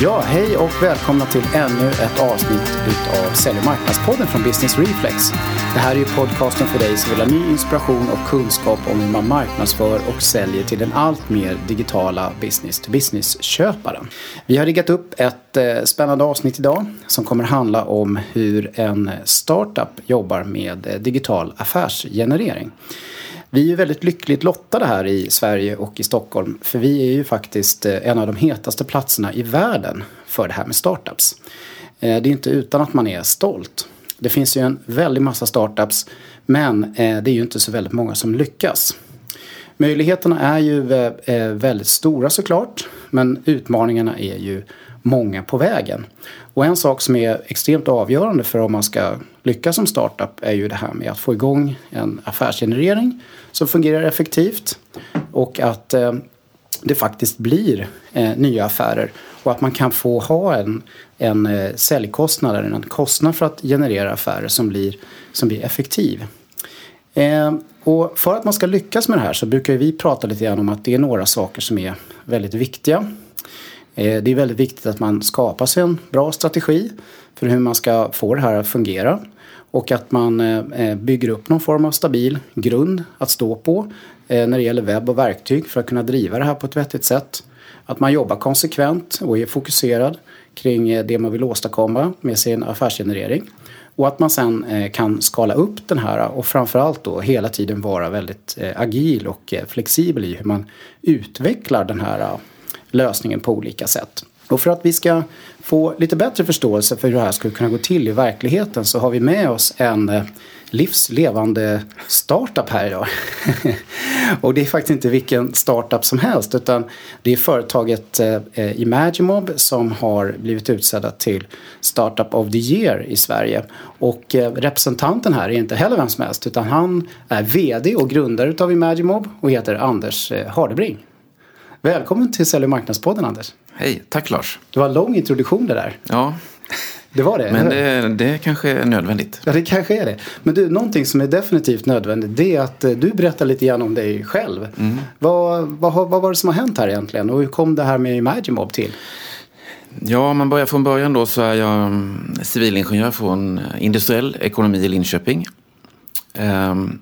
Ja, hej och välkomna till ännu ett avsnitt av Sälj och marknadspodden från Business Reflex. Det här är ju podcasten för dig som vill ha ny inspiration och kunskap om hur man marknadsför och säljer till den allt mer digitala business-to-business-köparen. Vi har riggat upp ett eh, spännande avsnitt idag som kommer handla om hur en startup jobbar med eh, digital affärsgenerering. Vi är väldigt lyckligt lottade här i Sverige och i Stockholm för vi är ju faktiskt eh, en av de hetaste platserna i världen för det här med startups. Eh, det är inte utan att man är stolt. Det finns ju en väldig massa startups men eh, det är ju inte så väldigt många som lyckas. Möjligheterna är ju väldigt stora såklart men utmaningarna är ju många på vägen. Och en sak som är extremt avgörande för om man ska lyckas som startup är ju det här med att få igång en affärsgenerering som fungerar effektivt och att eh, det faktiskt blir eh, nya affärer och att man kan få ha en, en eh, säljkostnad, en kostnad för att generera affärer som blir, som blir effektiv. Eh, och för att man ska lyckas med det här så brukar vi prata lite grann om att det är några saker som är väldigt viktiga. Eh, det är väldigt viktigt att man skapar sig en bra strategi för hur man ska få det här att fungera. Och att man eh, eh, bygger upp någon form av stabil grund att stå på när det gäller webb och verktyg för att kunna driva det här på ett vettigt sätt. Att man jobbar konsekvent och är fokuserad kring det man vill åstadkomma med sin affärsgenerering. Och att man sen kan skala upp den här och framförallt då hela tiden vara väldigt agil och flexibel i hur man utvecklar den här lösningen på olika sätt. Och för att vi ska få lite bättre förståelse för hur det här skulle kunna gå till i verkligheten så har vi med oss en eh, livslevande startup här idag. och det är faktiskt inte vilken startup som helst utan det är företaget eh, Imagimob som har blivit utsedda till Startup of the Year i Sverige. Och eh, representanten här är inte heller vem som helst utan han är VD och grundare utav Imagimob och heter Anders eh, Hardebring. Välkommen till Sälj och marknadspodden Anders. Hej, tack Lars. Det var en lång introduktion det där. Ja. Det var det. Men det, det kanske är nödvändigt. Ja, det kanske är det. Men du, någonting som är definitivt nödvändigt det är att eh, du berättar lite grann om dig själv. Mm. Vad, vad, vad var det som har hänt här egentligen och hur kom det här med Imagimob till? Ja, om man börjar från början då så är jag mm, civilingenjör från industriell ekonomi i Linköping. Ehm,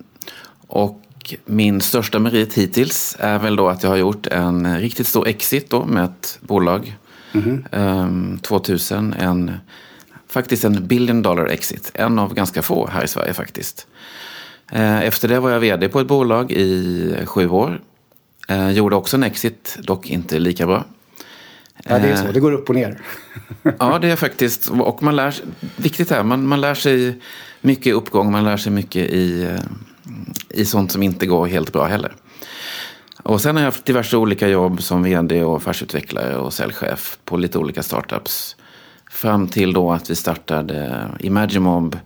och min största merit hittills är väl då att jag har gjort en riktigt stor exit då med ett bolag. Mm -hmm. 2000. En, faktiskt en billion dollar exit. En av ganska få här i Sverige faktiskt. Eh, efter det var jag vd på ett bolag i sju år. Eh, gjorde också en exit, dock inte lika bra. Ja, det är så. Det går upp och ner. ja, det är faktiskt. Och man lär viktigt här, man, man lär sig mycket i uppgång, man lär sig mycket i i sånt som inte går helt bra heller. Och sen har jag haft diverse olika jobb som vd och affärsutvecklare och säljchef på lite olika startups. Fram till då att vi startade Imagimob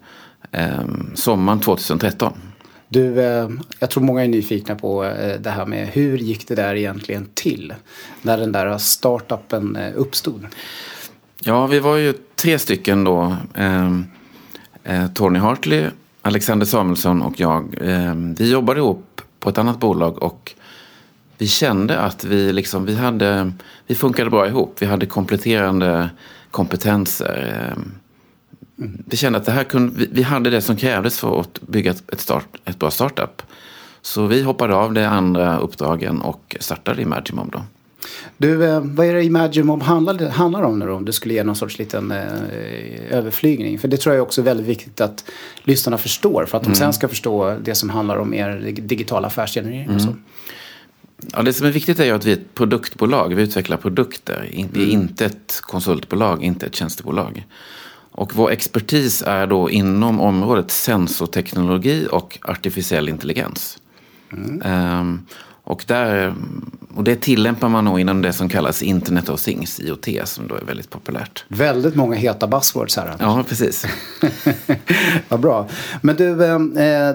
eh, sommaren 2013. Du, eh, jag tror många är nyfikna på eh, det här med hur gick det där egentligen till? När den där startupen eh, uppstod? Ja, vi var ju tre stycken då. Ehm, eh, Tony Hartley Alexander Samuelsson och jag, eh, vi jobbade ihop på ett annat bolag och vi kände att vi, liksom, vi, hade, vi funkade bra ihop. Vi hade kompletterande kompetenser. Eh, vi kände att det här kunde, vi, vi hade det som krävdes för att bygga ett, start, ett bra startup. Så vi hoppade av de andra uppdragen och startade Imagimom då. Du, eh, vad är det Imagine handlar, handlar om nu då? Om du skulle ge någon sorts liten eh, överflygning. För det tror jag också är väldigt viktigt att lyssnarna förstår. För att de mm. sen ska förstå det som handlar om er digitala affärsgenerering mm. och så. Ja, det som är viktigt är ju att vi är ett produktbolag. Vi utvecklar produkter. Vi är mm. inte ett konsultbolag, inte ett tjänstebolag. Och vår expertis är då inom området sensorteknologi och artificiell intelligens. Mm. Um, och, där, och det tillämpar man nog inom det som kallas Internet of Things, IoT, som då är väldigt populärt. Väldigt många heta buzzwords här. Ja, precis. Vad bra. Men du, eh,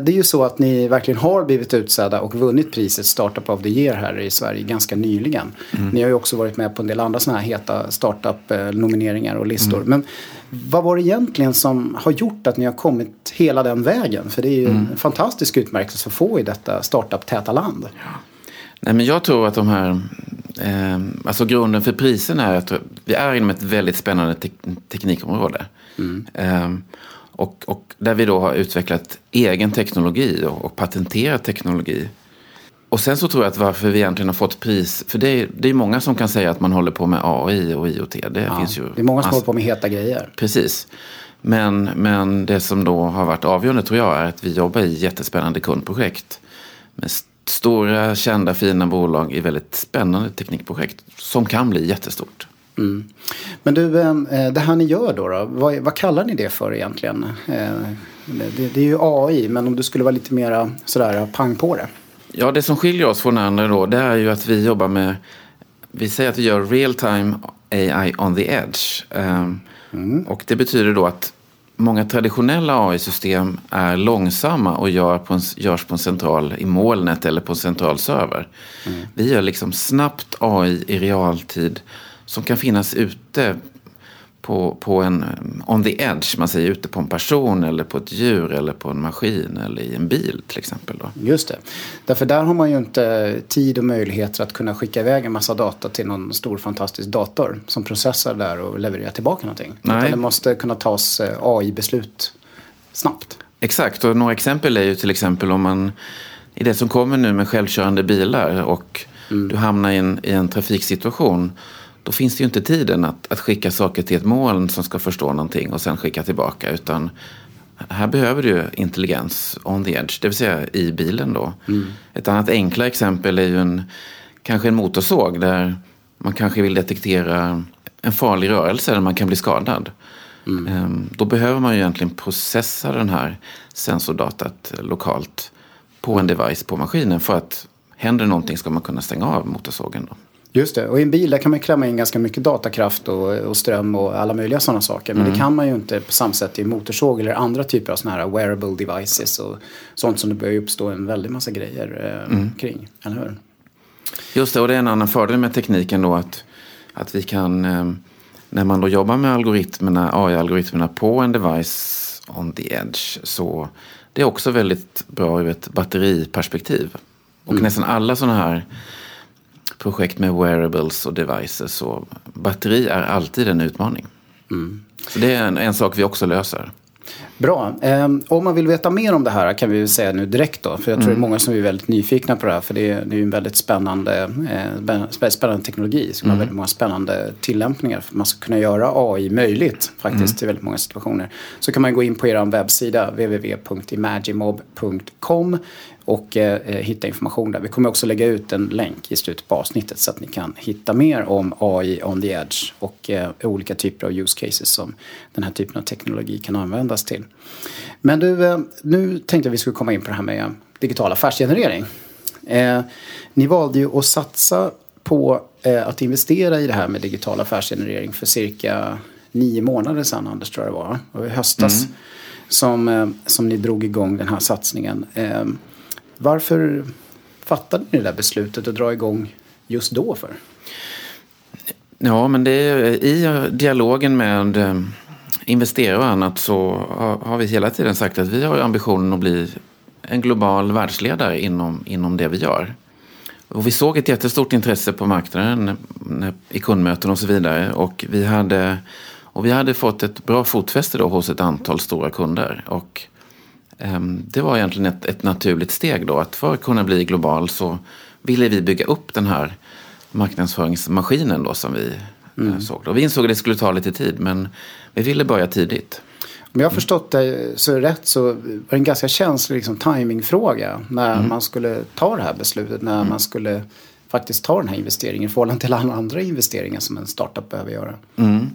det är ju så att ni verkligen har blivit utsedda och vunnit priset Startup of the Year här i Sverige ganska nyligen. Mm. Ni har ju också varit med på en del andra sådana här heta startup-nomineringar och listor. Mm. Men vad var det egentligen som har gjort att ni har kommit hela den vägen? För det är ju mm. en fantastisk utmärkelse att få i detta startup-täta land. Ja. Nej, men jag tror att de här... Eh, alltså grunden för priserna är att vi är inom ett väldigt spännande te teknikområde. Mm. Eh, och, och, där vi då har utvecklat egen teknologi och, och, patenterat teknologi. Och sen så tror jag att varför vi egentligen har fått pris, för det är, det är många som kan säga att man håller på med AI och IoT. Det, ja, finns ju det är många som håller på med heta grejer. Precis. Men, men det som då har varit avgörande tror jag är att vi jobbar i jättespännande kundprojekt. Med stora, kända, fina bolag i väldigt spännande teknikprojekt som kan bli jättestort. Mm. Men du, eh, det här ni gör då, då vad, vad, kallar ni det för egentligen? Eh, det, det, är ju AI, men om du skulle vara lite mera sådär pang på det. Ja, det som skiljer oss från andra då, det är ju att vi jobbar med, vi säger att vi gör real time AI on the edge. Mm. Och det betyder då att många traditionella AI-system är långsamma och gör på en, görs på en central i molnet eller på en central server. Mm. Vi gör liksom snabbt AI i realtid som kan finnas ute på, på en on the edge, man säger ute på en person eller på ett djur eller på en maskin eller i en bil till exempel. Då. Just det. Därför där har man ju inte tid och möjligheter att kunna skicka iväg en massa data till någon stor fantastisk dator som processar där och levererar tillbaka någonting. Nej. Utan det måste kunna tas eh, AI-beslut snabbt. Exakt, och några exempel är ju till exempel om man i det som kommer nu med självkörande bilar och mm. du hamnar i en, i en trafiksituation då finns det ju inte tiden att, att skicka saker till ett moln som ska förstå någonting och sen skicka tillbaka. Utan här behöver du intelligens on the edge, det vill säga i bilen då. Mm. Ett annat enklare exempel är ju en, kanske en motorsåg där man kanske vill detektera en farlig rörelse där man kan bli skadad. Mm. Ehm, då behöver man ju egentligen processa den här sensordatat lokalt på en device på maskinen för att händer någonting ska man kunna stänga av motorsågen. Då. Just det, och i en bil där kan man klämma in ganska mycket datakraft och, och ström och alla möjliga sådana saker. Men mm. det kan man ju inte på samma sätt i motorsåg eller andra typer av sådana här wearable devices och sånt som det börjar uppstå en väldig massa grejer eh, mm. kring, eller hur? Just det, och det är en annan fördel med tekniken då att, att vi kan, eh, när man då jobbar med algoritmerna, AI-algoritmerna på en device on the edge, så det är också väldigt bra ur ett batteriperspektiv. Och mm. nästan alla sådana här projekt med wearables och devices. Och batteri är alltid en utmaning. Mm. Så det är en, en, sak vi också löser. Bra. Eh, om man vill veta mer om det här kan vi säga nu direkt då. För jag tror mm. det är många som är väldigt nyfikna på det här. För det är, det är en väldigt spännande, eh, spännande teknologi. Som mm. har väldigt många spännande tillämpningar. För man ska kunna göra AI möjligt faktiskt mm. i väldigt många situationer. Så kan man gå in på er webbsida www.imagimob.com och eh, eh, hitta information där. Vi kommer också lägga ut en länk i slutet på avsnittet så att ni kan hitta mer om AI on the edge och eh, olika typer av use cases som den här typen av teknologi kan användas till. Men du, eh, nu tänkte jag vi skulle komma in på det här med digital affärsgenerering. Eh, ni valde ju att satsa på eh, att investera i det här med digital affärsgenerering för cirka nio månader sedan, Anders tror jag det var. Och i höstas mm. som, som ni drog igång den här satsningen. Varför fattade ni det där beslutet att dra igång just då för? Ja, men det är, i dialogen med eh, investerare och annat så har vi hela tiden sagt att vi har ambitionen att bli en global världsledare inom, inom det vi gör. Och vi såg ett jättestort intresse på marknaden i kundmöten och så vidare. Och vi hade, och vi hade fått ett bra fotfäste då hos ett antal stora kunder. Och det var egentligen ett, ett, naturligt steg då. Att för att kunna bli global så ville vi bygga upp den här marknadsföringsmaskinen då som vi eh, mm. såg. Och vi insåg att det skulle ta lite tid men vi ville börja tidigt. Om jag har förstått det så rätt så var det en ganska känslig liksom, timingfråga när mm. man skulle ta det här beslutet. När mm. man skulle faktiskt ta den här investeringen i förhållande till alla andra investeringar som en startup behöver göra. Mm.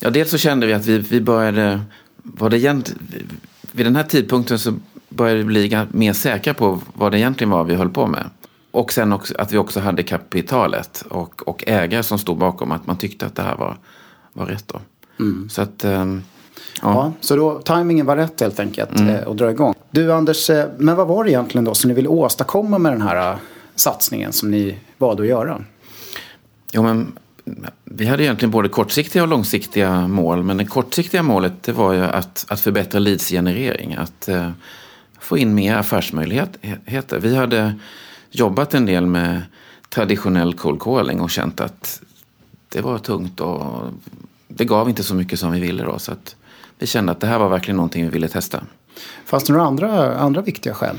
Ja, dels så kände vi att vi, vi började, var det egentligen, vid den här tidpunkten så började vi bli mer säkra på vad det egentligen var vi höll på med. Och sen också, att vi också hade kapitalet och, och ägare som stod bakom att man tyckte att det här var, var rätt. Då. Mm. Så att... Um, ja. ja. så då, tajmingen var rätt helt enkelt mm. eh, att dra igång. Du Anders, eh, men vad var det egentligen då som ni ville åstadkomma med den här uh, satsningen som ni valde att göra? Jo, men vi hade egentligen både kortsiktiga och långsiktiga mål. Men det kortsiktiga målet det var ju att, att förbättra leadsgenerering. Att eh, få in mer affärsmöjligheter. Vi hade jobbat en del med traditionell cold calling och känt att det var tungt och det gav inte så mycket som vi ville då. Så att vi kände att det här var verkligen någonting vi ville testa. Fanns det några andra, andra viktiga skäl?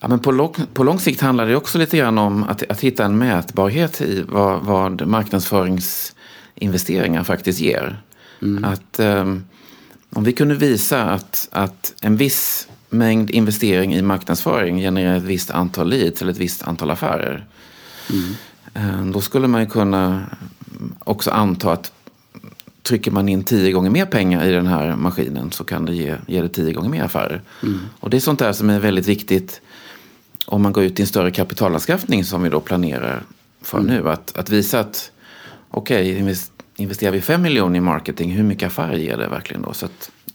Ja, men på, lång, på lång sikt handlar det också lite grann om att, att hitta en mätbarhet i vad, vad marknadsföringsinvesteringar faktiskt ger. Mm. Att um, om vi kunde visa att, att en viss mängd investering i marknadsföring genererar ett visst antal leads eller ett visst antal affärer. Mm. Um, då skulle man ju kunna också anta att trycker man in tio gånger mer pengar i den här maskinen så kan det ge, ge det tio gånger mer affärer. Mm. Och det är sånt där som är väldigt viktigt om man går ut i en större kapitalanskaffning som vi då planerar för mm. nu. Att, att visa att okej, okay, investerar vi fem miljoner i marketing, hur mycket affärer ger det verkligen då? Så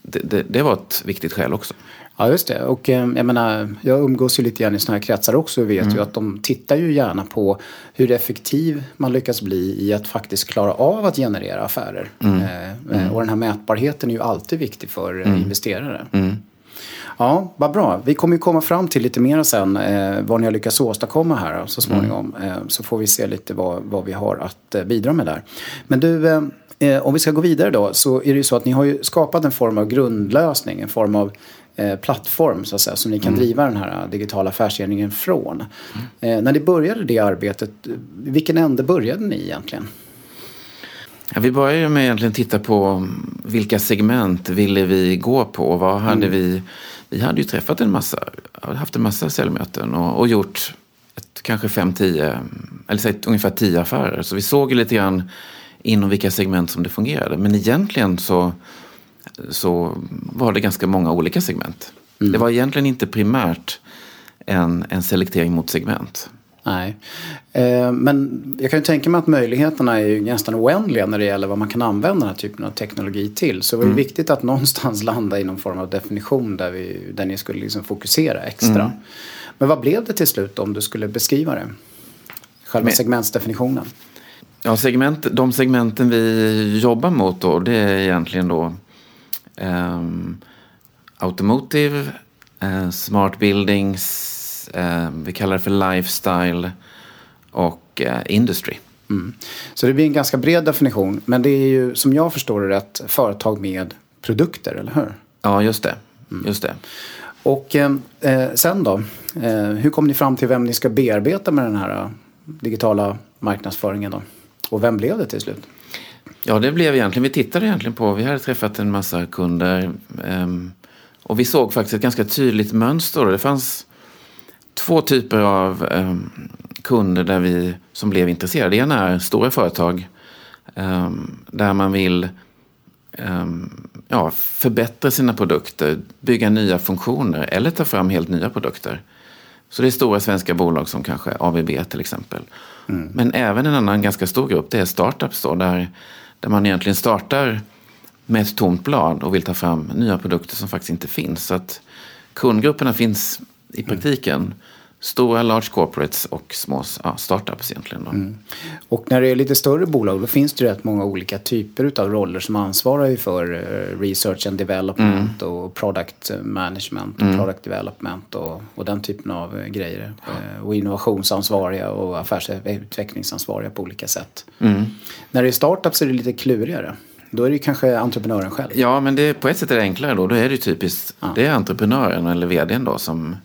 det, det, det, var ett viktigt skäl också. Ja, just det. Och eh, jag menar, jag umgås ju lite grann i sådana här kretsar också och vet mm. ju att de tittar ju gärna på hur effektiv man lyckas bli i att faktiskt klara av att generera affärer. Mm. Eh, mm. Och den här mätbarheten är ju alltid viktig för mm. investerare. Mm. Ja, vad bra. Vi kommer ju komma fram till lite mer sen eh, vad ni har lyckats åstadkomma här så småningom. Mm. Eh, så får vi se lite vad, vad vi har att eh, bidra med där. Men du, eh, eh, om vi ska gå vidare då så är det ju så att ni har ju skapat en form av grundlösning, en form av eh, plattform så att säga, som ni kan mm. driva den här digitala affärsgärningen från. Mm. när ni började det arbetet, vilken ände började ni egentligen? Ja, vi började med egentligen titta på vilka segment ville vi gå på. Vad hade mm. vi vi hade ju träffat en massa, haft en massa säljmöten och, och gjort ett, kanske fem, tio, eller säg, ungefär tio affärer. Så vi såg lite grann inom vilka segment som det fungerade. Men egentligen så, så var det ganska många olika segment. Mm. Det var egentligen inte primärt en, en selektering mot segment. Nej. Eh, men jag kan ju tänka mig att möjligheterna är ju nästan oändliga när det gäller vad man kan använda den här typen av teknologi till. Så det var ju mm. viktigt att någonstans landa i någon form av definition där, vi, där ni skulle liksom fokusera extra. Mm. Men vad blev det till slut om du skulle beskriva det? Själva Men, segmentsdefinitionen. Ja, segment, de segmenten vi jobbar mot då, det är egentligen då um, Automotive, uh, Smart Buildings, eh, vi kallar det för lifestyle och eh, industry. Mm. Så det blir en ganska bred definition. Men det är ju som jag förstår det ett företag med produkter, eller hur? Ja, just det. Mm. Just det. Och eh, eh, sen då? Hur kom ni fram till vem ni ska bearbeta med den här digitala marknadsföringen då? Och vem blev det till slut? Ja, det blev egentligen, vi tittade egentligen på, vi hade träffat en massa kunder ehm, och vi såg faktiskt ett ganska tydligt mönster. Det fanns två typer av eh, kunder där vi, som blev intresserade. Det ena är stora företag eh, där man vill eh, ja, förbättra sina produkter, bygga nya funktioner eller ta fram helt nya produkter. Så det är stora svenska bolag som kanske ABB till exempel. Mm. Men även en annan ganska stor grupp, det är startups då, där, där man egentligen startar med ett tomt blad och vill ta fram nya produkter som faktiskt inte finns. Så att kundgrupperna finns i praktiken. Mm. Stora large corporates och små ja, startups egentligen. Mm. Och när det är lite större bolag då finns det rätt många olika typer av roller som ansvarar för eh, research and development mm. och product management och mm. product development och, och, den typen av eh, grejer. Ja. Och innovationsansvariga och affärsutvecklingsansvariga på olika sätt. Mm. När det är startups är det lite klurigare. Då är det kanske entreprenören själv. Ja, men det, på ett sätt är det enklare då. Då är det typiskt, ja. det är entreprenören eller vdn då som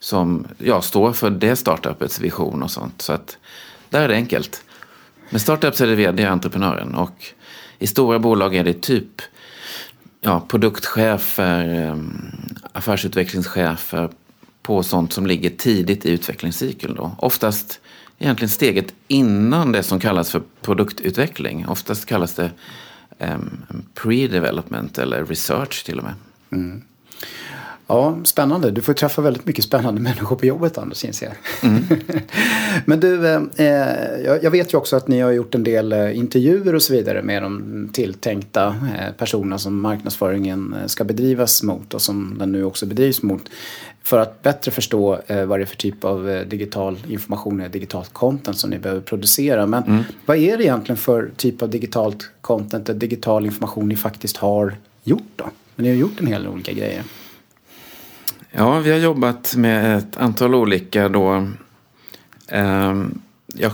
som ja, står för det startupets vision och sånt. Så att där är det enkelt. Med startups är det vd entreprenören och i stora bolag är det typ ja, produktchefer, ehm, affärsutvecklingschefer på sånt som ligger tidigt i utvecklingscykeln. Då. Oftast egentligen steget innan det som kallas för produktutveckling. Oftast kallas det um, pre-development eller research till och med. Mm. Ja, spännande. Du får träffa väldigt mycket spännande människor på jobbet Anders, inser jag. Mm. Men du, eh, eh jag vet ju också att ni har gjort en del eh, intervjuer och så vidare med de tilltänkta eh, personerna som marknadsföringen ska bedrivas mot och som den nu också bedrivs mot. För att bättre förstå eh, vad det är för typ av digital information, digitalt content som ni behöver producera. Men mm. vad är det egentligen för typ av digitalt content, digital information ni faktiskt har gjort då? Men ni har gjort en hel del olika grejer. Ja, vi har jobbat med ett antal olika då Um, ja,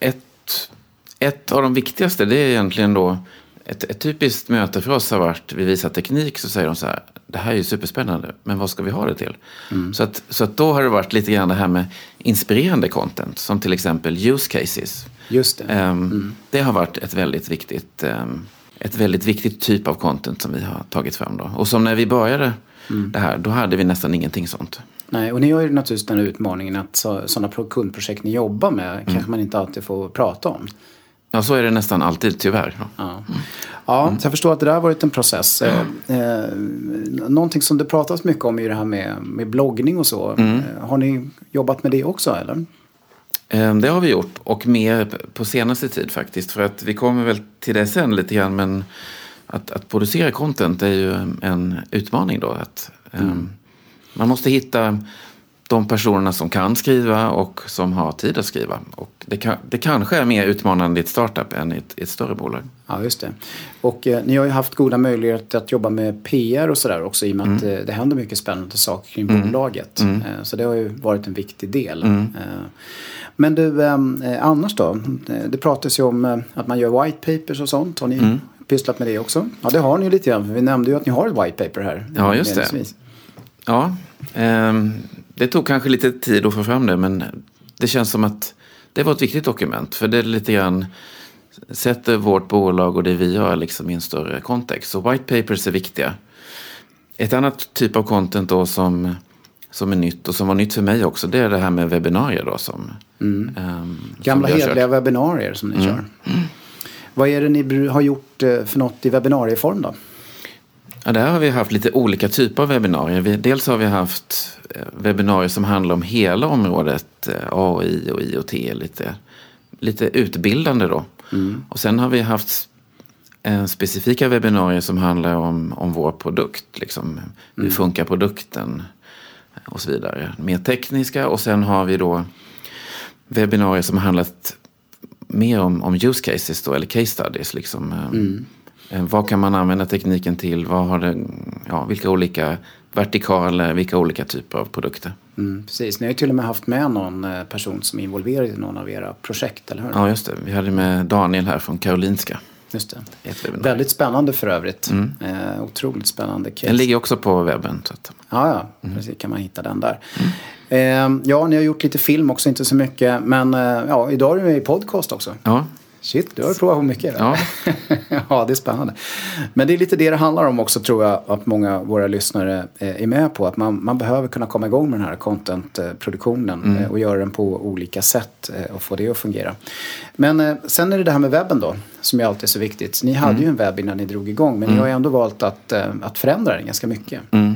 ett, ett av de viktigaste det är egentligen då ett, ett typiskt möte för oss har varit, vi visar teknik så säger de så här, det här är ju superspännande, men vad ska vi ha det till? Mm. Så, att, så att då har det varit lite grann det här med inspirerande content, som till exempel use cases. Just det. Um, mm. det har varit ett väldigt viktigt um, ett väldigt viktigt typ av content som vi har tagit fram. Då. Och som när vi började mm. det här, då hade vi nästan ingenting sånt. Nej, och ni har ju naturligtvis den utmaningen att sådana kundprojekt ni jobbar med mm. kanske man inte alltid får prata om. Ja, så är det nästan alltid tyvärr. Ja, mm. ja så jag förstår att det där har varit en process. Eh, någonting som det pratas mycket om är det här med, med bloggning och så. Mm. Eh, har ni jobbat med det också eller? Eh, det har vi gjort och mer på senaste tid faktiskt. För att vi kommer väl till det sen lite grann. Men att, att producera content är ju en utmaning då. Att, mm. Man måste hitta de personerna som kan skriva och som har tid att skriva. Och det, kan, det kanske är mer utmanande i ett startup än i ett, ett större bolag. Ja, just det. Och eh, ni har ju haft goda möjligheter att jobba med PR och sådär också i och med mm. att eh, det händer mycket spännande saker kring mm. bolaget. Mm. Eh, så det har ju varit en viktig del. Mm. Eh, men du, eh, annars då? Det pratas ju om eh, att man gör white papers och sånt. Har ni mm. Pysslat med det också? Ja, det har ni ju lite grann. Vi nämnde ju att ni har ett white paper här. Ja, just det. Ja, um, det tog kanske lite tid att få fram det. Men det känns som att det var ett viktigt dokument. För det är lite grann sätter vårt bolag och det vi gör liksom i en större kontext. Så white papers är viktiga. Ett annat typ av content då som som är nytt och som var nytt för mig också, det är det här med webbinarier då som... Mm. Um, Gamla som hedliga webbinarier som ni mm. kör. Mm. Vad är det ni har gjort eh, för något i webbinarieform då? Ja, där har vi haft lite olika typer av webbinarier. Vi, dels har vi haft eh, webbinarier som handlar om hela området eh, AI och IoT, lite, lite utbildande då. Mm. Och sen har vi haft en specifika webbinarier som handlar om, om vår produkt. Liksom. Hur mm. funkar produkten? och så vidare. Mer tekniska och sen har vi då webbinarier som handlat mer om, om use cases då, eller case studies. Liksom. Mm. Eh, vad kan man använda tekniken till? Vad har det, ja, vilka olika vertikaler, vilka olika typer av produkter? Mm, precis, ni har ju till och med haft med någon eh, person som är involverad i någon av era projekt, eller hur? Ja, just det. Vi hade med Daniel här från Karolinska. Just det. Väldigt spännande för övrigt. Mm. Eh, otroligt spännande case. Den ligger också på webben. Så att... Ja, ja. Mm. Precis kan man hitta den där. Mm. Eh, ja, ni har gjort lite film också, inte så mycket. Men eh, ja, idag är du med i podcast också. Ja, Shit, du har provat på mycket. Ja. ja, det är spännande. Men det är lite det det handlar om också tror jag att många av våra lyssnare eh, är med på. Att man, man behöver kunna komma igång med den här content-produktionen mm. Eh, och göra den på olika sätt eh, och få det att fungera. Men sen är det det här med webben då, som är alltid så viktigt. Ni hade mm. ju en webb innan ni drog igång, men mm. ni har ju ändå valt att, att förändra den ganska mycket. Mm.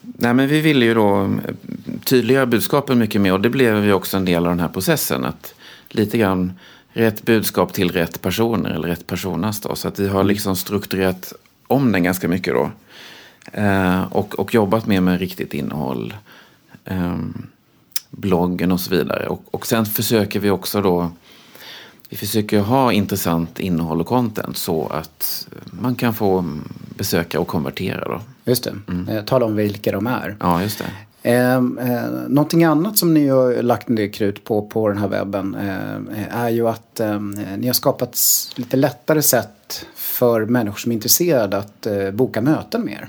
Nej, men vi ville ju då tydliggöra budskapen mycket mer och det blev ju också en del av den här processen. Att lite grann rätt budskap till rätt personer eller rätt personas. Då. Så att vi har mm. liksom strukturerat om den ganska mycket då. Eh, och, och jobbat mer med riktigt innehåll. Eh, bloggen och så vidare. Och, och sen försöker vi också då vi försöker ha intressant innehåll och content så att man kan få besöka och konvertera. Då. Just det. Mm. Eh, tala om vilka de är. Ja, just det. Eh, eh, någonting annat som ni har lagt en del krut på på den här webben eh, är ju att eh, ni har skapat lite lättare sätt för människor som är intresserade att eh, boka möten med er.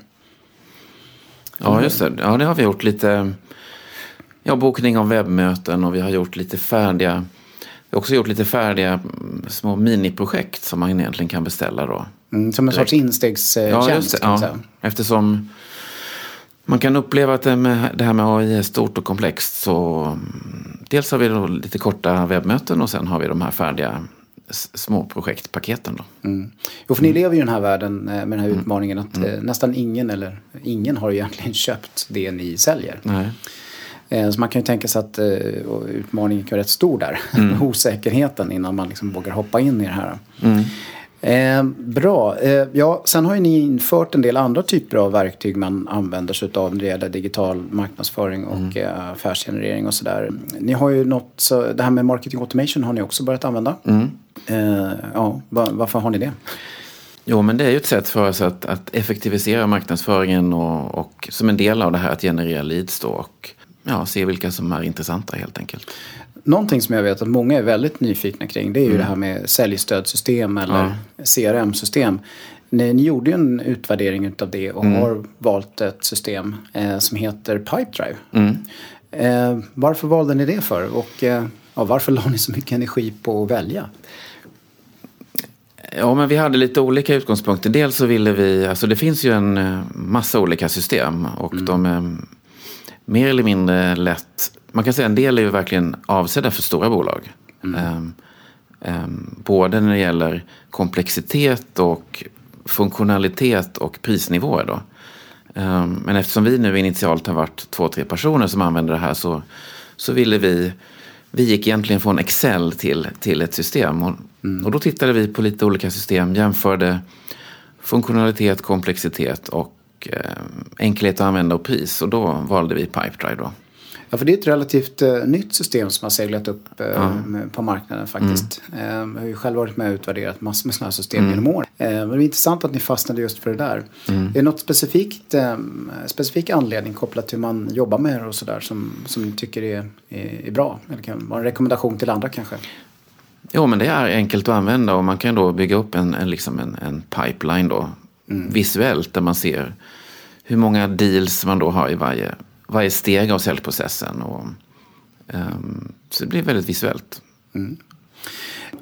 Ja, just det. Ja, det har vi gjort lite. Ja, bokning av webbmöten och vi har gjort lite färdiga vi har också gjort lite färdiga mm, små miniprojekt som man egentligen kan beställa då. Mm, som en sorts instegstjänst? Ja, just det. Ja. Eftersom man kan uppleva att det, med, det här med AI är stort och komplext. Så mm, dels har vi då lite korta webbmöten och sen har vi de här färdiga små projektpaketen. Då. Mm. Jo, för ni lever ju i den här världen eh, med den här mm. utmaningen att mm. Eh, nästan ingen eller ingen har egentligen köpt det ni säljer. Nej. Eh, så man kan ju tänka sig att utmaningen kan vara rätt stor där. Mm. Osäkerheten innan man liksom vågar hoppa in i det här. Mm. Eh, bra. Eh, ja, sen har ju ni infört en del andra typer av verktyg man använder sig av när det gäller digital marknadsföring och mm. eh, affärsgenerering och sådär. Ni har ju något, så det här med marketing automation har ni också börjat använda. Mm. Eh, ja, var, varför har ni det? Jo, men det är ju ett sätt för oss att, att effektivisera marknadsföringen och, och, som en del av det här att generera leads då och ja, se vilka som är intressanta helt enkelt. Någonting som jag vet att många är väldigt nyfikna kring det är ju mm. det här med säljstödsystem eller ja. CRM-system. Ni, ni, gjorde ju en utvärdering av det och mm. har valt ett system eh, som heter Pipedrive. Mm. Eh, varför valde ni det för och eh, ja, varför la ni så mycket energi på att välja? Ja, men vi hade lite olika utgångspunkter. Dels så ville vi, alltså det finns ju en eh, massa olika system och mm. de är mer eller mindre lätt, man kan säga en del är ju verkligen avsedda för stora bolag. Mm. Um, um, både när det gäller komplexitet och funktionalitet och prisnivåer. Då. Um, men eftersom vi nu initialt har varit två, tre personer som använder det här så, så ville vi vi gick egentligen från Excel till, till ett system. Och, mm. och då tittade vi på lite olika system, jämförde funktionalitet, komplexitet och eh, enkelhet att använda och pris. Och då valde vi Pipedrive. Då. Ja, för det är ett relativt uh, nytt system som har seglat upp uh, mm. på marknaden faktiskt. Mm. Uh, jag har ju själv varit med och utvärderat massor med sådana här system mm. genom år. men det är intressant att ni fastnade just för det där. Mm. Är det något specifikt, specifik anledning kopplat till hur man jobbar med det och sådär som, som ni tycker är, är, är, bra? Eller kan vara en rekommendation till andra kanske? Jo, men det är enkelt att använda och man kan då bygga upp en, en, liksom en, en pipeline då, mm. visuellt där man ser hur många deals man då har i varje varje steg av säljprocessen. Och, um, så det blir väldigt visuellt. Mm.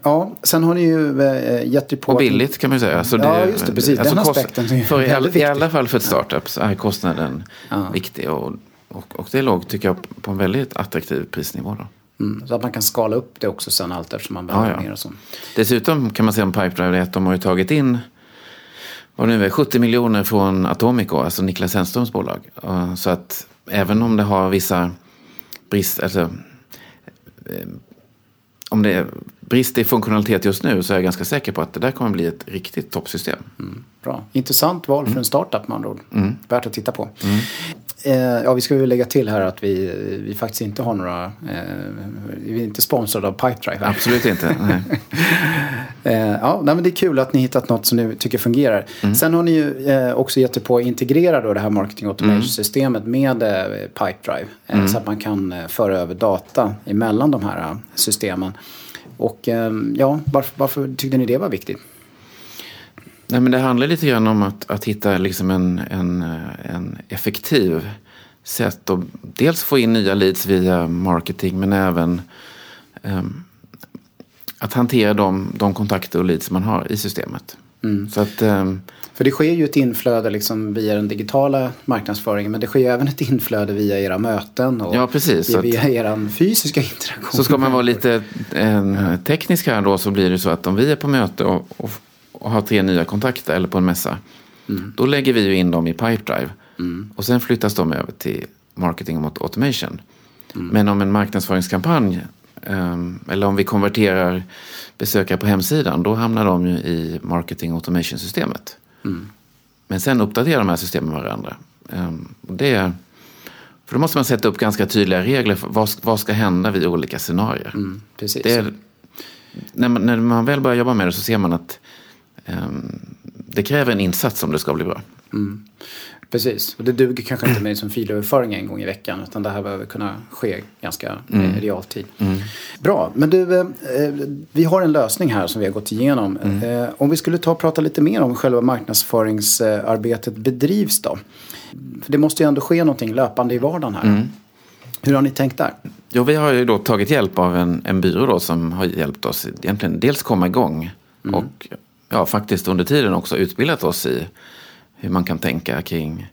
Ja, sen har ni ju äh, gett på... Och billigt kan man ju säga. Alltså det, ja, just det. Precis. Alltså Den aspekten är för i, I alla fall för ett startup så är kostnaden ja. viktig. Och, och, och det låg, tycker jag, på en väldigt attraktiv prisnivå. Då. Mm, så att man kan skala upp det också sen allt eftersom man behöver ja, ja. mer och så. Dessutom kan man säga om Pipedrive att de har ju tagit in vad nu är, 70 miljoner från Atomico, alltså Niklas Hennströms bolag. Så att även om det har vissa brister, alltså, eh, om det är brist i funktionalitet just nu så är jag ganska säker på att det där kommer bli ett riktigt toppsystem. Mm, bra. Intressant val för mm. en startup med andra ord. Mm. Värt att titta på. Mm. Eh, ja, vi ska väl lägga till här att vi, vi faktiskt inte har några... Eh, vi är inte sponsrade av Pipedrive. Absolut inte. eh, ja, nej, men det är kul att ni hittat något som ni tycker fungerar. Mm. Sen har ni ju eh, också gett er på att integrera då det här marketing automation-systemet mm. med eh, Pipedrive. Mm. Så att man kan föra över data emellan de här systemen. Och ja, varför, varför tyckte ni det var viktigt? Nej, men det handlar lite grann om att, att hitta liksom en, en, en effektiv sätt att dels få in nya leads via marketing men även um, att hantera de, de kontakter och leads man har i systemet. Mm. Så att, um, för det sker ju ett inflöde liksom via den digitala marknadsföringen men det sker ju även ett inflöde via era möten och ja, precis, via att, er fysiska interaktion. Så ska man vara lite en, teknisk här då så blir det så att om vi är på möte och, och och har tre nya kontakter eller på en mässa. Mm. Då lägger vi ju in dem i Pipedrive. Mm. Och sen flyttas de över till marketing mot automation. Mm. Men om en marknadsföringskampanj eller om vi konverterar besökare på hemsidan då hamnar de ju i marketing automation-systemet. Mm. Men sen uppdaterar de här systemen varandra. Um, det för då måste man sätta upp ganska tydliga regler för vad, vad ska hända vid olika scenarier. Mm, precis. Det är, när, man, när man väl börjar jobba med det så ser man att Ehm, det kräver en insats om det ska bli bra. Mm. Precis, och det duger kanske inte med som filöverföring en gång i veckan utan det här behöver kunna ske ganska eh, mm. realtid. Mm. Bra, men du, eh, vi har en lösning här som vi har gått igenom. Mm. Eh, om vi skulle ta och prata lite mer om själva marknadsföringsarbetet bedrivs då. För det måste ju ändå ske någonting löpande i vardagen här. Mm. Hur har ni tänkt där? Jo, vi har ju då tagit hjälp av en, en byrå då som har hjälpt oss egentligen dels komma igång mm. och ja, faktiskt under tiden också utbildat oss i hur man kan tänka kring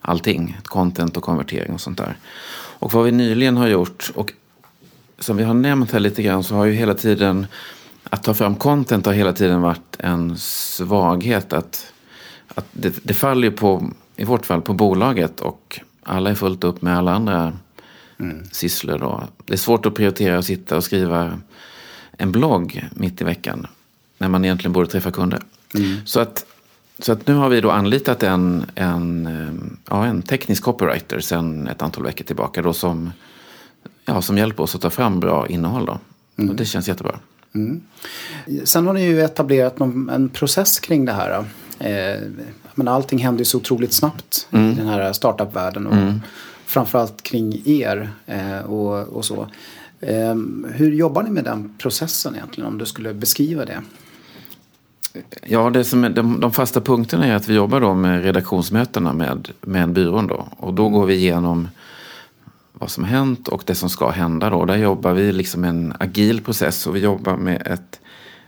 allting. Content och konvertering och sånt där. Och vad vi nyligen har gjort och som vi har nämnt här lite grann så har ju hela tiden att ta fram content har hela tiden varit en svaghet. Att, att det, det faller ju på, i vårt fall, på bolaget och alla är fullt upp med alla andra mm. sysslor. Då. Det är svårt att prioritera att sitta och skriva en blogg mitt i veckan när man egentligen borde träffa kunder. Mm. Så, att, så att nu har vi då anlitat en, en, eh, ja, en teknisk copywriter sedan ett antal veckor tillbaka då som, ja, som hjälper oss att ta fram bra innehåll. Då. Mm. Och det känns jättebra. Mm. Sen har ni ju etablerat en process kring det här. Eh, men allting händer ju så otroligt snabbt mm. i den här startup-världen. Och mm. Framförallt kring er eh, och, och så. Ehm, hur jobbar ni med den processen egentligen om du skulle beskriva det? Ja, det som är, de, de fasta punkterna är att vi jobbar då med redaktionsmötena med, med byrån. Då. Och då går vi igenom vad som hänt och det som ska hända. Då. Där jobbar vi liksom en agil process och vi jobbar med ett,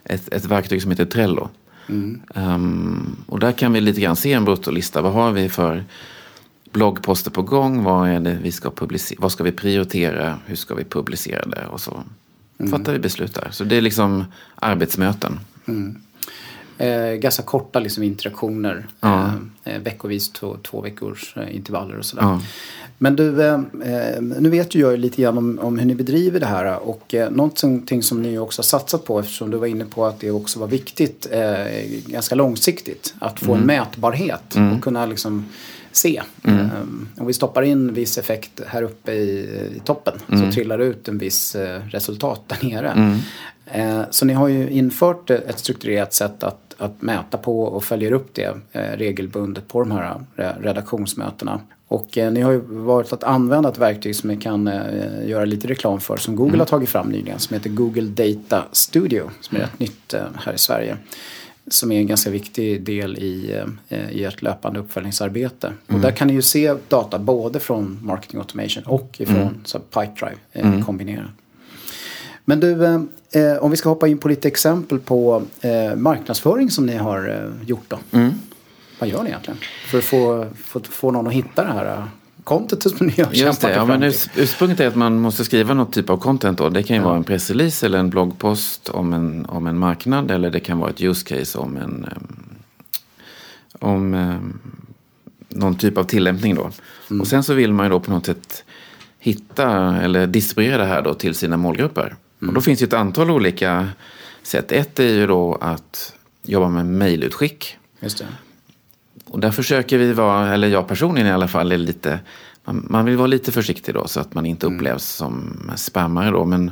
ett, ett verktyg som heter Trello. Mm. Um, och där kan vi lite grann se en bruttolista. Vad har vi för bloggposter på gång? Vad, är det vi ska publicera? vad ska vi prioritera? Hur ska vi publicera det? Och så mm. fattar vi beslut där. Så det är liksom arbetsmöten. Mm. Eh, ganska korta liksom, interaktioner. Ja. Eh, eh, veckovis, två, två veckors eh, intervaller och sådär. Ja. Men du, eh, eh, nu vet ju jag lite grann om, om, hur ni bedriver det här. Och eh, någonting som ni också har satsat på eftersom du var inne på att det också var viktigt, ganska långsiktigt, att få mm. en mätbarhet mm. och kunna liksom se. Mm. om vi stoppar in viss effekt här uppe i, i toppen mm. så trillar det ut en viss resultat där nere. Mm. så ni har ju infört ett strukturerat sätt att att mäta på och följer upp det eh, regelbundet på de här eh, redaktionsmötena. Och eh, ni har ju varit att använda ett verktyg som ni kan eh, göra lite reklam för som Google mm. har tagit fram nyligen som heter Google Data Studio som är rätt nytt eh, här i Sverige. Som är en ganska viktig del i, eh, i ett löpande uppföljningsarbete. Mm. Och där kan ni ju se data både från Marketing Automation och ifrån mm. så Pipedrive mm. kombinerat. Men du, eh, eh, om vi ska hoppa in på lite exempel på eh, marknadsföring som ni har eh, gjort då. Mm. Vad gör ni egentligen? För att få, få, få någon att hitta det här contentet som ni har Just det, ja, men ursprunget är att man måste skriva något typ av content. Då. Det kan ju ja. vara en pressrelease eller en bloggpost om en, om en marknad. Eller det kan vara ett use case om en om um, någon typ av tillämpning. Då. Mm. Och sen så vill man ju då på något sätt hitta eller distribuera det här då till sina målgrupper. Mm. Och då finns det ett antal olika sätt. Ett är ju då att jobba med mejlutskick. Just det. Och där försöker vi vara, eller jag personligen i alla fall, är lite, man, man vill vara lite försiktig då så att man inte mm. upplevs som spammare då. Men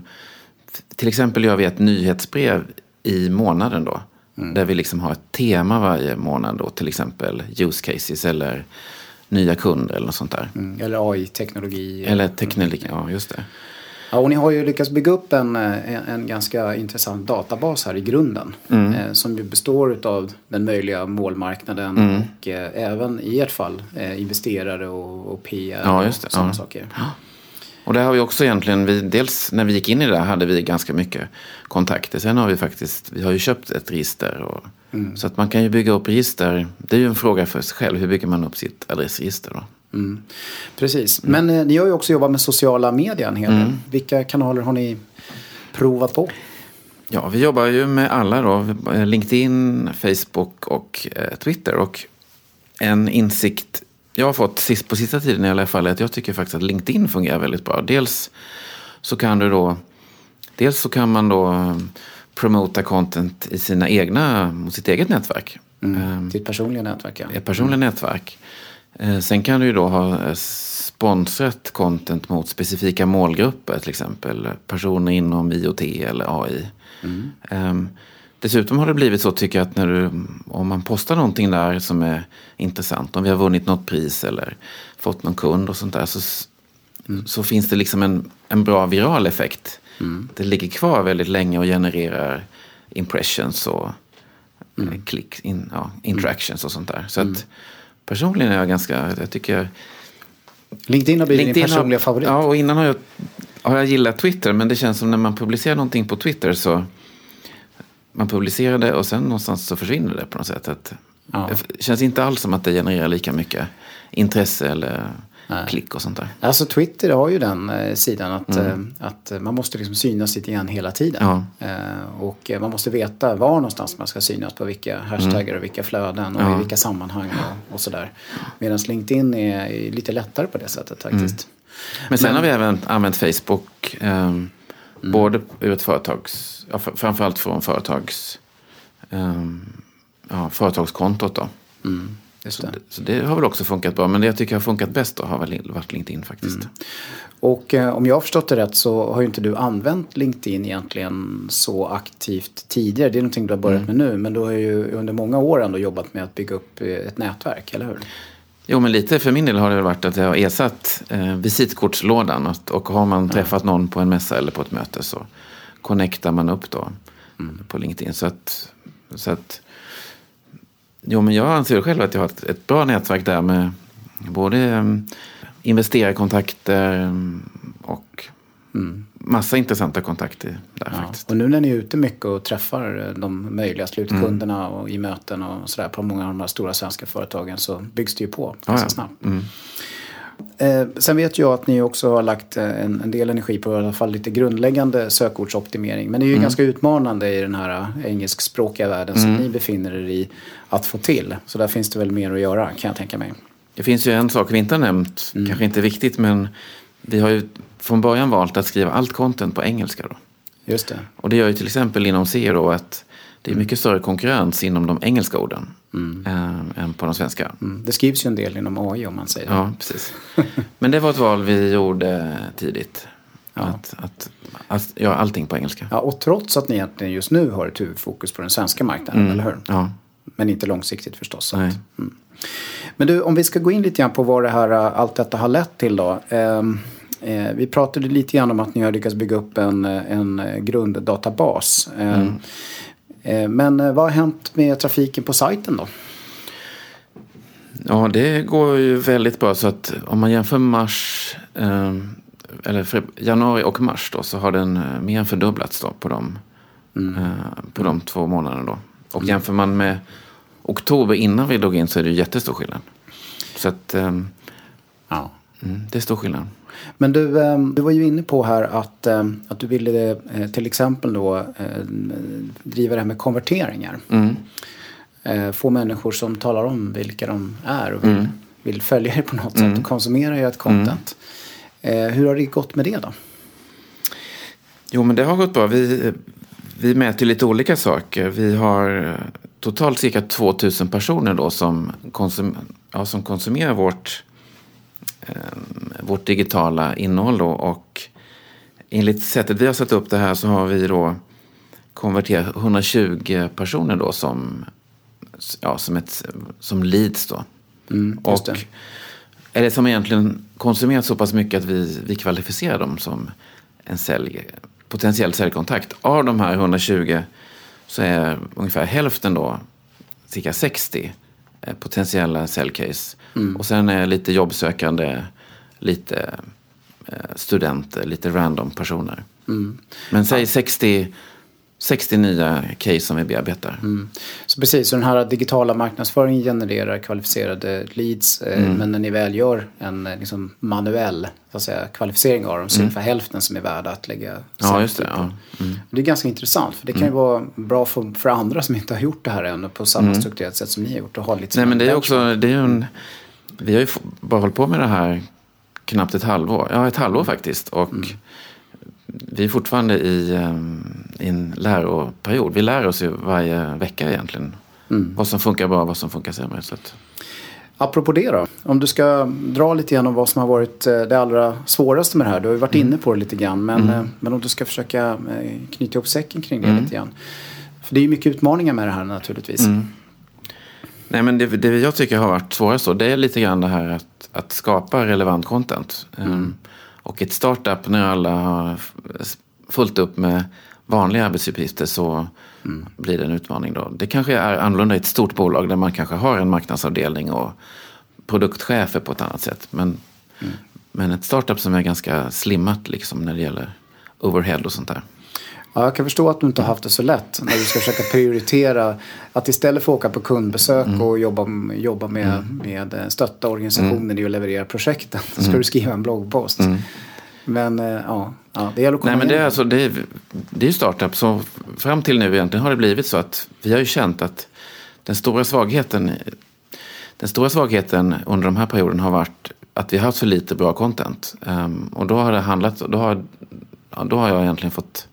till exempel gör vi ett nyhetsbrev i månaden då. Mm. Där vi liksom har ett tema varje månad då. Till exempel use cases eller nya kunder eller något sånt där. Mm. Eller AI-teknologi. Eller teknologi, ja just det. Ja, och ni har ju lyckats bygga upp en, eh, en, en ganska intressant databas här i grunden. Mm. Eh, som ju består av den möjliga målmarknaden mm. och eh, även i ert fall eh, investerare och, och PR ja, och sådana ja. saker. Och det har vi också egentligen, vi, dels när vi gick in i det här hade vi ganska mycket kontakter. Sen har vi faktiskt, vi har ju köpt ett register. Och, mm. Så att man kan ju bygga upp register. Det är ju en fråga för sig själv. Hur bygger man upp sitt adressregister då? Mm. Precis, mm. men eh, ni har ju också jobbat med sociala medier en hel del. Mm. Vilka kanaler har ni provat på? Ja, vi jobbar ju med alla då. LinkedIn, Facebook och eh, Twitter. Och en insikt jag har fått sist, på sista tiden i alla fall är att jag tycker faktiskt att LinkedIn fungerar väldigt bra. Dels så kan du då Dels så kan man då eh, promota content i sina egna, mot sitt eget nätverk. Mm, um, ditt personliga nätverk, ja. Ett personliga mm. nätverk. Eh, sen kan du ju då ha eh, sponsrat content mot specifika målgrupper, till exempel personer inom IoT eller AI. Mm. Um, dessutom har det blivit så tycker jag att när du, om man postar någonting där som är intressant, om vi har vunnit något pris eller fått någon kund och sånt där, så, mm. så finns det liksom en, en bra viral effekt. Mm. Det ligger kvar väldigt länge och genererar impressions och mm. klick, in, ja, interactions och sånt där. Så att, mm. Personligen är jag ganska, jag tycker... LinkedIn har blivit LinkedIn din personliga har, favorit. Ja, och innan har jag, har jag gillat Twitter. Men det känns som när man publicerar någonting på Twitter så... Man publicerar det och sen någonstans så försvinner det på något sätt. Att, ja. Det känns inte alls som att det genererar lika mycket intresse eller Nej. klick och sånt där. Alltså Twitter har ju den eh, sidan att, mm. eh, att man måste liksom synas lite grann hela tiden. Ja. Eh, och man måste veta var någonstans man ska synas på vilka hashtaggar mm. och vilka flöden och ja. i vilka sammanhang och, och sådär. Medan LinkedIn är lite lättare på det sättet faktiskt. Mm. Men sen Men, har vi även använt Facebook. Um, både ur ett företags, ja, framförallt från företags, um, ja, företagskontot då. Mm. Så det. så, det. har väl också funkat bra. Men det jag tycker har funkat bäst då har väl varit LinkedIn faktiskt. Mm. Och eh, om jag har förstått det rätt så har ju inte du använt LinkedIn egentligen så aktivt tidigare. Det är någonting du har börjat mm. med nu. Men du har ju under många år ändå jobbat med att bygga upp eh, ett nätverk, eller hur? Jo, men lite för min del har det varit att jag har ersatt eh, visitkortslådan. Att, och har man träffat någon på en mässa eller på ett möte så connectar man upp då mm. på LinkedIn. Så att, så att, jo, men jag anser själv att jag har ett, ett bra nätverk där med både um, investerarkontakter um, och mm. massa intressanta kontakter där ja. faktiskt. Och nu när ni är ute mycket och träffar eh, de möjliga slutkunderna mm. och i möten och sådär på många av de här stora svenska företagen så byggs det ju på ganska ja, ja. snabbt. Mm. Eh, sen vet jag att ni också har lagt eh, en, en, del energi på i alla fall lite grundläggande sökordsoptimering. Men det är ju mm. ganska utmanande i den här eh, engelskspråkiga världen mm. som ni befinner er i att få till. Så där finns det väl mer att göra kan jag tänka mig. Det finns ju en sak vi inte har nämnt, mm. kanske inte viktigt men vi har ju från början valt att skriva allt content på engelska. Då. Just det. Och det gör ju till exempel inom SEO att det är mycket större konkurrens inom de engelska orden mm. äh, än på de svenska. Mm. Det skrivs ju en del inom AI om man säger Ja, precis. Men det var ett val vi gjorde tidigt. Ja. Att, att, att göra allting på engelska. Ja, och trots att ni egentligen just nu har ett huvudfokus på den svenska marknaden, mm. eller hur? Ja. Men inte långsiktigt förstås. Nej. Mm. Men du, om vi ska gå in lite grann på vad det här, allt detta har lett till då. Eh, eh, vi pratade lite grann om att ni har lyckats bygga upp en, en grunddatabas. Eh, mm. Eh, men eh, vad har hänt med trafiken på sajten då? Ja, det går ju väldigt bra. Så att om man jämför mars, eh, eller januari och mars då, så har den mer än fördubblats då på de, mm. på de två månaderna. Då. Och mm. jämför man med oktober innan vi låg in så är det jättestor skillnad. Så att, ja. Mm, det är stor skillnad. Men du, ehm, du var ju inne på här att, ehm, att du ville eh, till exempel då eh, driva det här med konverteringar. Mm. Eh, få människor som talar om vilka de är och vill, mm. vill följa er på något sätt och mm. konsumera ert content. Mm. Hur har det gått med det då? Jo men det har gått bra. Vi, vi mäter lite olika saker. Vi har totalt cirka 2000 personer då som, konsum, ja, som konsumerar vårt vårt digitala innehåll då. Och enligt sättet vi har satt upp det här så har vi då konverterat 120 personer då som, ja, som, ett, som leads då. Mm, och det. det som egentligen konsumerat så pass mycket att vi, vi kvalificerar dem som en sälj, potentiell säljkontakt. Av de här 120 så är ungefär hälften då, cirka 60, Eh, potentiella säljcase. Mm. Och sen är lite jobbsökande, lite eh, studenter, lite random personer. Mm. Men säg ja. 60 60 nya case som vi bearbetar. Mm. Så precis, så den här digitala marknadsföringen genererar kvalificerade leads. Eh, mm. Men när ni väl gör en eh, liksom, manuell säga, kvalificering av dem så är det mm. ungefär hälften som är värda att lägga Ja, just det. Ja. Mm. Det är ganska intressant för det kan ju mm. vara bra för, för andra som inte har gjort det här ännu på samma mm. strukturerat sätt som ni har gjort. Och ha lite Nej, men det är också, det är en, vi har ju bara hållit på med det här knappt ett halvår. Ja, ett halvår faktiskt. Och vi är fortfarande i, um, i en läroperiod. Vi lär oss ju varje vecka egentligen. Mm. Vad som funkar bra och vad som funkar sämre. Så att... Apropå det då. Om du ska dra lite grann om vad som har varit eh, det allra svåraste med det här. Du har ju varit mm. inne på det lite grann. Men, mm. Eh, men om du ska försöka eh, knyta ihop säcken kring det mm. lite grann. För det är ju mycket utmaningar med det här naturligtvis. Mm. Nej men det, det jag tycker har varit svårast då. Det är lite grann det här att, att skapa relevant content. Um, och ett startup när alla har fullt upp med vanliga arbetsuppgifter så mm. blir det en utmaning då. Det kanske är annorlunda i ett stort bolag där man kanske har en marknadsavdelning och produktchefer på ett annat sätt. Men, mm. men ett startup som är ganska slimmat liksom när det gäller overhead och sånt där. Ja, jag kan förstå att du inte har haft det så lätt när du ska försöka prioritera att istället för att åka på kundbesök mm. och jobba, jobba med, mm. med eh, stötta organisationen mm. i att leverera projekten så ska mm. du skriva en bloggpost. Mm. Men eh, ja, ja, det gäller att komma Nej, men det är, alltså, det, är, det är startup. Så fram till nu egentligen har det blivit så att vi har ju känt att den stora svagheten den stora svagheten under de här perioderna har varit att vi har haft för lite bra content. Um, och då har det handlat, då har, ja, då har jag egentligen fått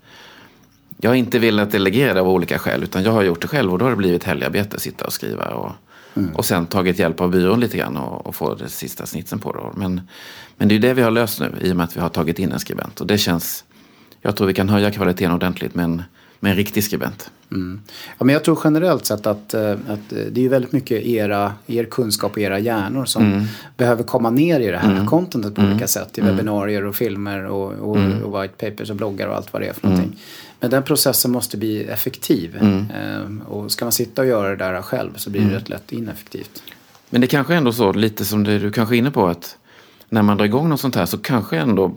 jag har inte velat delegera av olika skäl utan jag har gjort det själv och då har det blivit helgarbete, sitta och skriva och, mm. och sen tagit hjälp av byrån lite grann och, och få det sista snitsen på det. Men, men det är det vi har löst nu i och med att vi har tagit in en skribent och det känns, jag tror vi kan höja kvaliteten ordentligt med en, med en riktig skribent. Mm. Ja, men jag tror generellt sett att, eh, att det är väldigt mycket era, er kunskap och era hjärnor som mm. behöver komma ner i det här mm. contentet på mm. olika sätt. I mm. webbinarier och filmer och, och, mm. och, white papers och bloggar och allt vad det är för någonting. Mm. Men den processen måste bli effektiv. Ehm, och ska man sitta och göra det där själv så blir det rätt lätt ineffektivt. Men det kanske ändå så, lite som det du kanske är inne på, att när man drar igång något sånt här så kanske ändå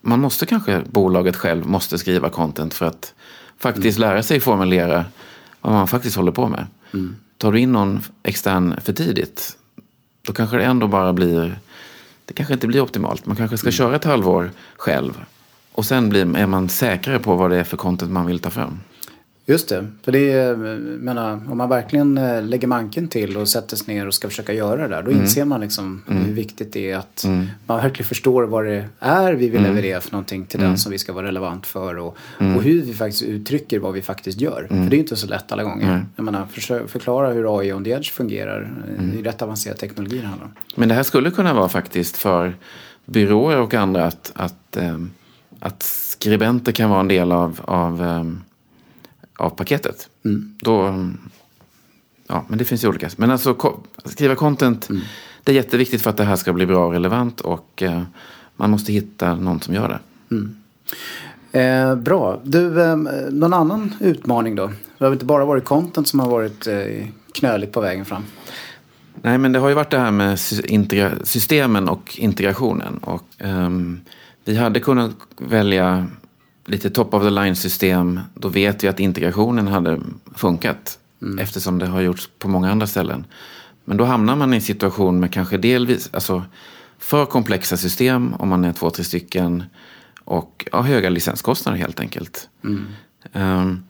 man måste kanske, bolaget själv måste skriva content för att faktiskt mm. lära sig formulera vad man faktiskt håller på med. Mm. Tar du in någon extern för tidigt, då kanske det ändå bara blir, det kanske inte blir optimalt. Man kanske ska mm. köra ett halvår själv och sen blir, är man säkrare på vad det är för content man vill ta fram. Just det, för det är, menar, om man verkligen eh, lägger manken till och sätter sig ner och ska försöka göra det där. Då mm. inser man liksom mm. hur viktigt det är att mm. man verkligen förstår vad det är vi vill mm. leverera för någonting till den mm. som vi ska vara relevant för. Och, mm. och hur vi faktiskt uttrycker vad vi faktiskt gör. För det är inte så lätt alla gånger. Jag menar, för, förklara hur AI on the edge fungerar. Det är rätt avancerad teknologi det handlar om. Men det här skulle kunna vara faktiskt för byråer och andra att, att, ähm, att skribenter kan vara en del av, av ähm, av paketet. Mm. Då, ja, men det finns ju olika. Men alltså skriva content, mm. det är jätteviktigt för att det här ska bli bra och relevant och eh, man måste hitta någon som gör det. Mm. Eh, bra. Du, eh, någon annan utmaning då? Det har inte bara varit content som har varit eh, knöligt på vägen fram? Nej, men det har ju varit det här med systemen och integrationen. Och, um, vi hade kunnat välja lite top of the line system, då vet vi att integrationen hade funkat. Mm. Eftersom det har gjorts på många andra ställen. Men då hamnar man i en situation med kanske delvis, alltså för komplexa system om man är två, tre stycken. Och ja, höga licenskostnader helt enkelt. Mm. Um,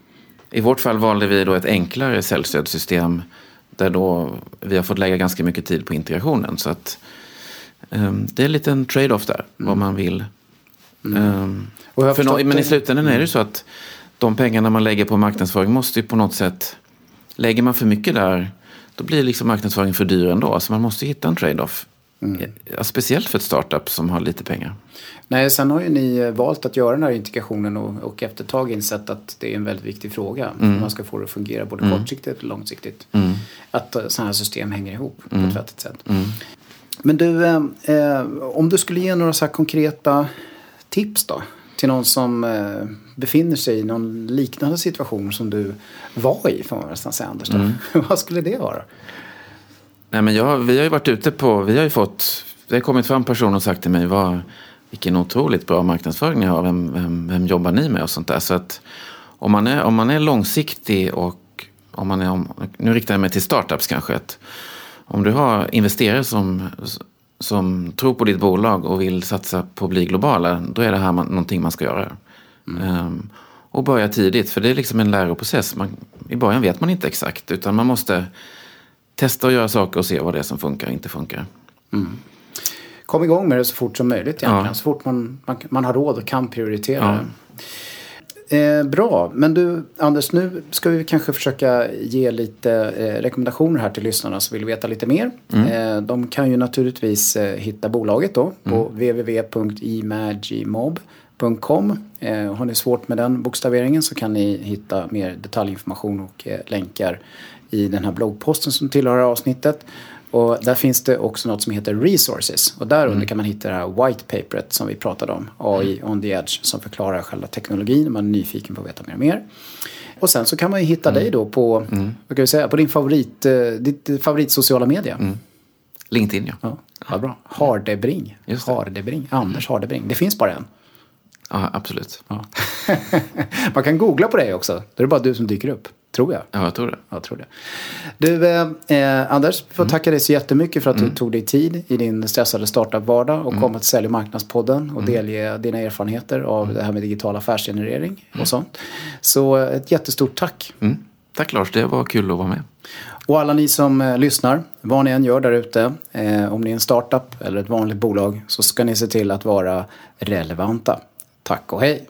I vårt fall valde vi då ett enklare säljstödssystem. Där då vi har fått lägga ganska mycket tid på integrationen. Så att um, det är en liten trade-off där. Mm. Vad man vill. Um, för no men i slutändan är det så att de pengarna man lägger på marknadsföring måste ju på något sätt... Lägger man för mycket där, då blir liksom marknadsföringen för dyr ändå. Så man måste hitta en trade-off. Mm. Speciellt för ett startup som har lite pengar. Nej, sen har ju ni eh, valt att göra den här integrationen och, och efter ett tag insett att det är en väldigt viktig fråga. Mm. Man ska få det att fungera både mm. kortsiktigt och långsiktigt. Mm. Att uh, sådana här system hänger ihop på ett mm. vettigt sätt. Mm. Men du, eh, eh, om du skulle ge några så här konkreta tips då? till någon som eh, befinner sig i någon liknande situation som du var i, får man nästan säga Anders. Mm. Vad skulle det vara? Nej, men jag, vi har ju varit ute på, vi har ju fått, det har kommit fram personer och sagt till mig vad, vilken otroligt bra marknadsföring ni har, vem, vem, vem jobbar ni med och sånt där. Så att om man är, om man är långsiktig och om man är, om, nu riktar jag mig till startups kanske, att om du har investerare som som tror på ditt bolag och vill satsa på att bli globala, då är det här man, någonting man ska göra. Mm. Um, och börja tidigt, för det är liksom en läroprocess. Man, I början vet man inte exakt, utan man måste testa och göra saker och se vad det är som funkar och inte funkar. Mm. Kom igång med det så fort som möjligt egentligen. Ja. Så fort man, man, man, har råd och kan prioritera ja. Eh, bra, men du Anders, nu ska vi kanske försöka ge lite eh, rekommendationer här till lyssnarna som vill veta lite mer. Mm. Eh, de kan ju naturligtvis eh, hitta bolaget då på mm. www.imagimob.com. Eh, har ni svårt med den bokstaveringen så kan ni hitta mer detaljinformation och eh, länkar i den här bloggposten som tillhör avsnittet. Och där finns det också något som heter Resources. Och där under mm. kan man hitta det här White Paperet som vi pratade om. AI mm. on the Edge som förklarar själva teknologin. om Man är nyfiken på att veta mer och mer. Och sen så kan man ju hitta mm. dig då på, mm. vad kan vi säga, på din favorit, eh, ditt favorit sociala media. Mm. LinkedIn ja. ja. Vad bra. Hardebring. Hardebring. Anders Hardebring. Det finns bara en. Ja, absolut. Ja. man kan googla på dig också. Då är det bara du som dyker upp. Tror jag. Ja, jag tror det. Jag tror det. Du, eh, eh Anders, får mm. tacka dig så jättemycket för att mm. du tog dig tid i din stressade startup-vardag och mm. kom till Sälj och marknadspodden och mm. delge dina erfarenheter av mm. det här med digital affärsgenerering och mm. sånt. Så eh, ett jättestort tack. Mm. Tack Lars, det var kul att vara med. Och alla ni som eh, lyssnar, vad ni än gör där ute, eh, om ni är en startup eller ett vanligt bolag så ska ni se till att vara relevanta. Tack och hej!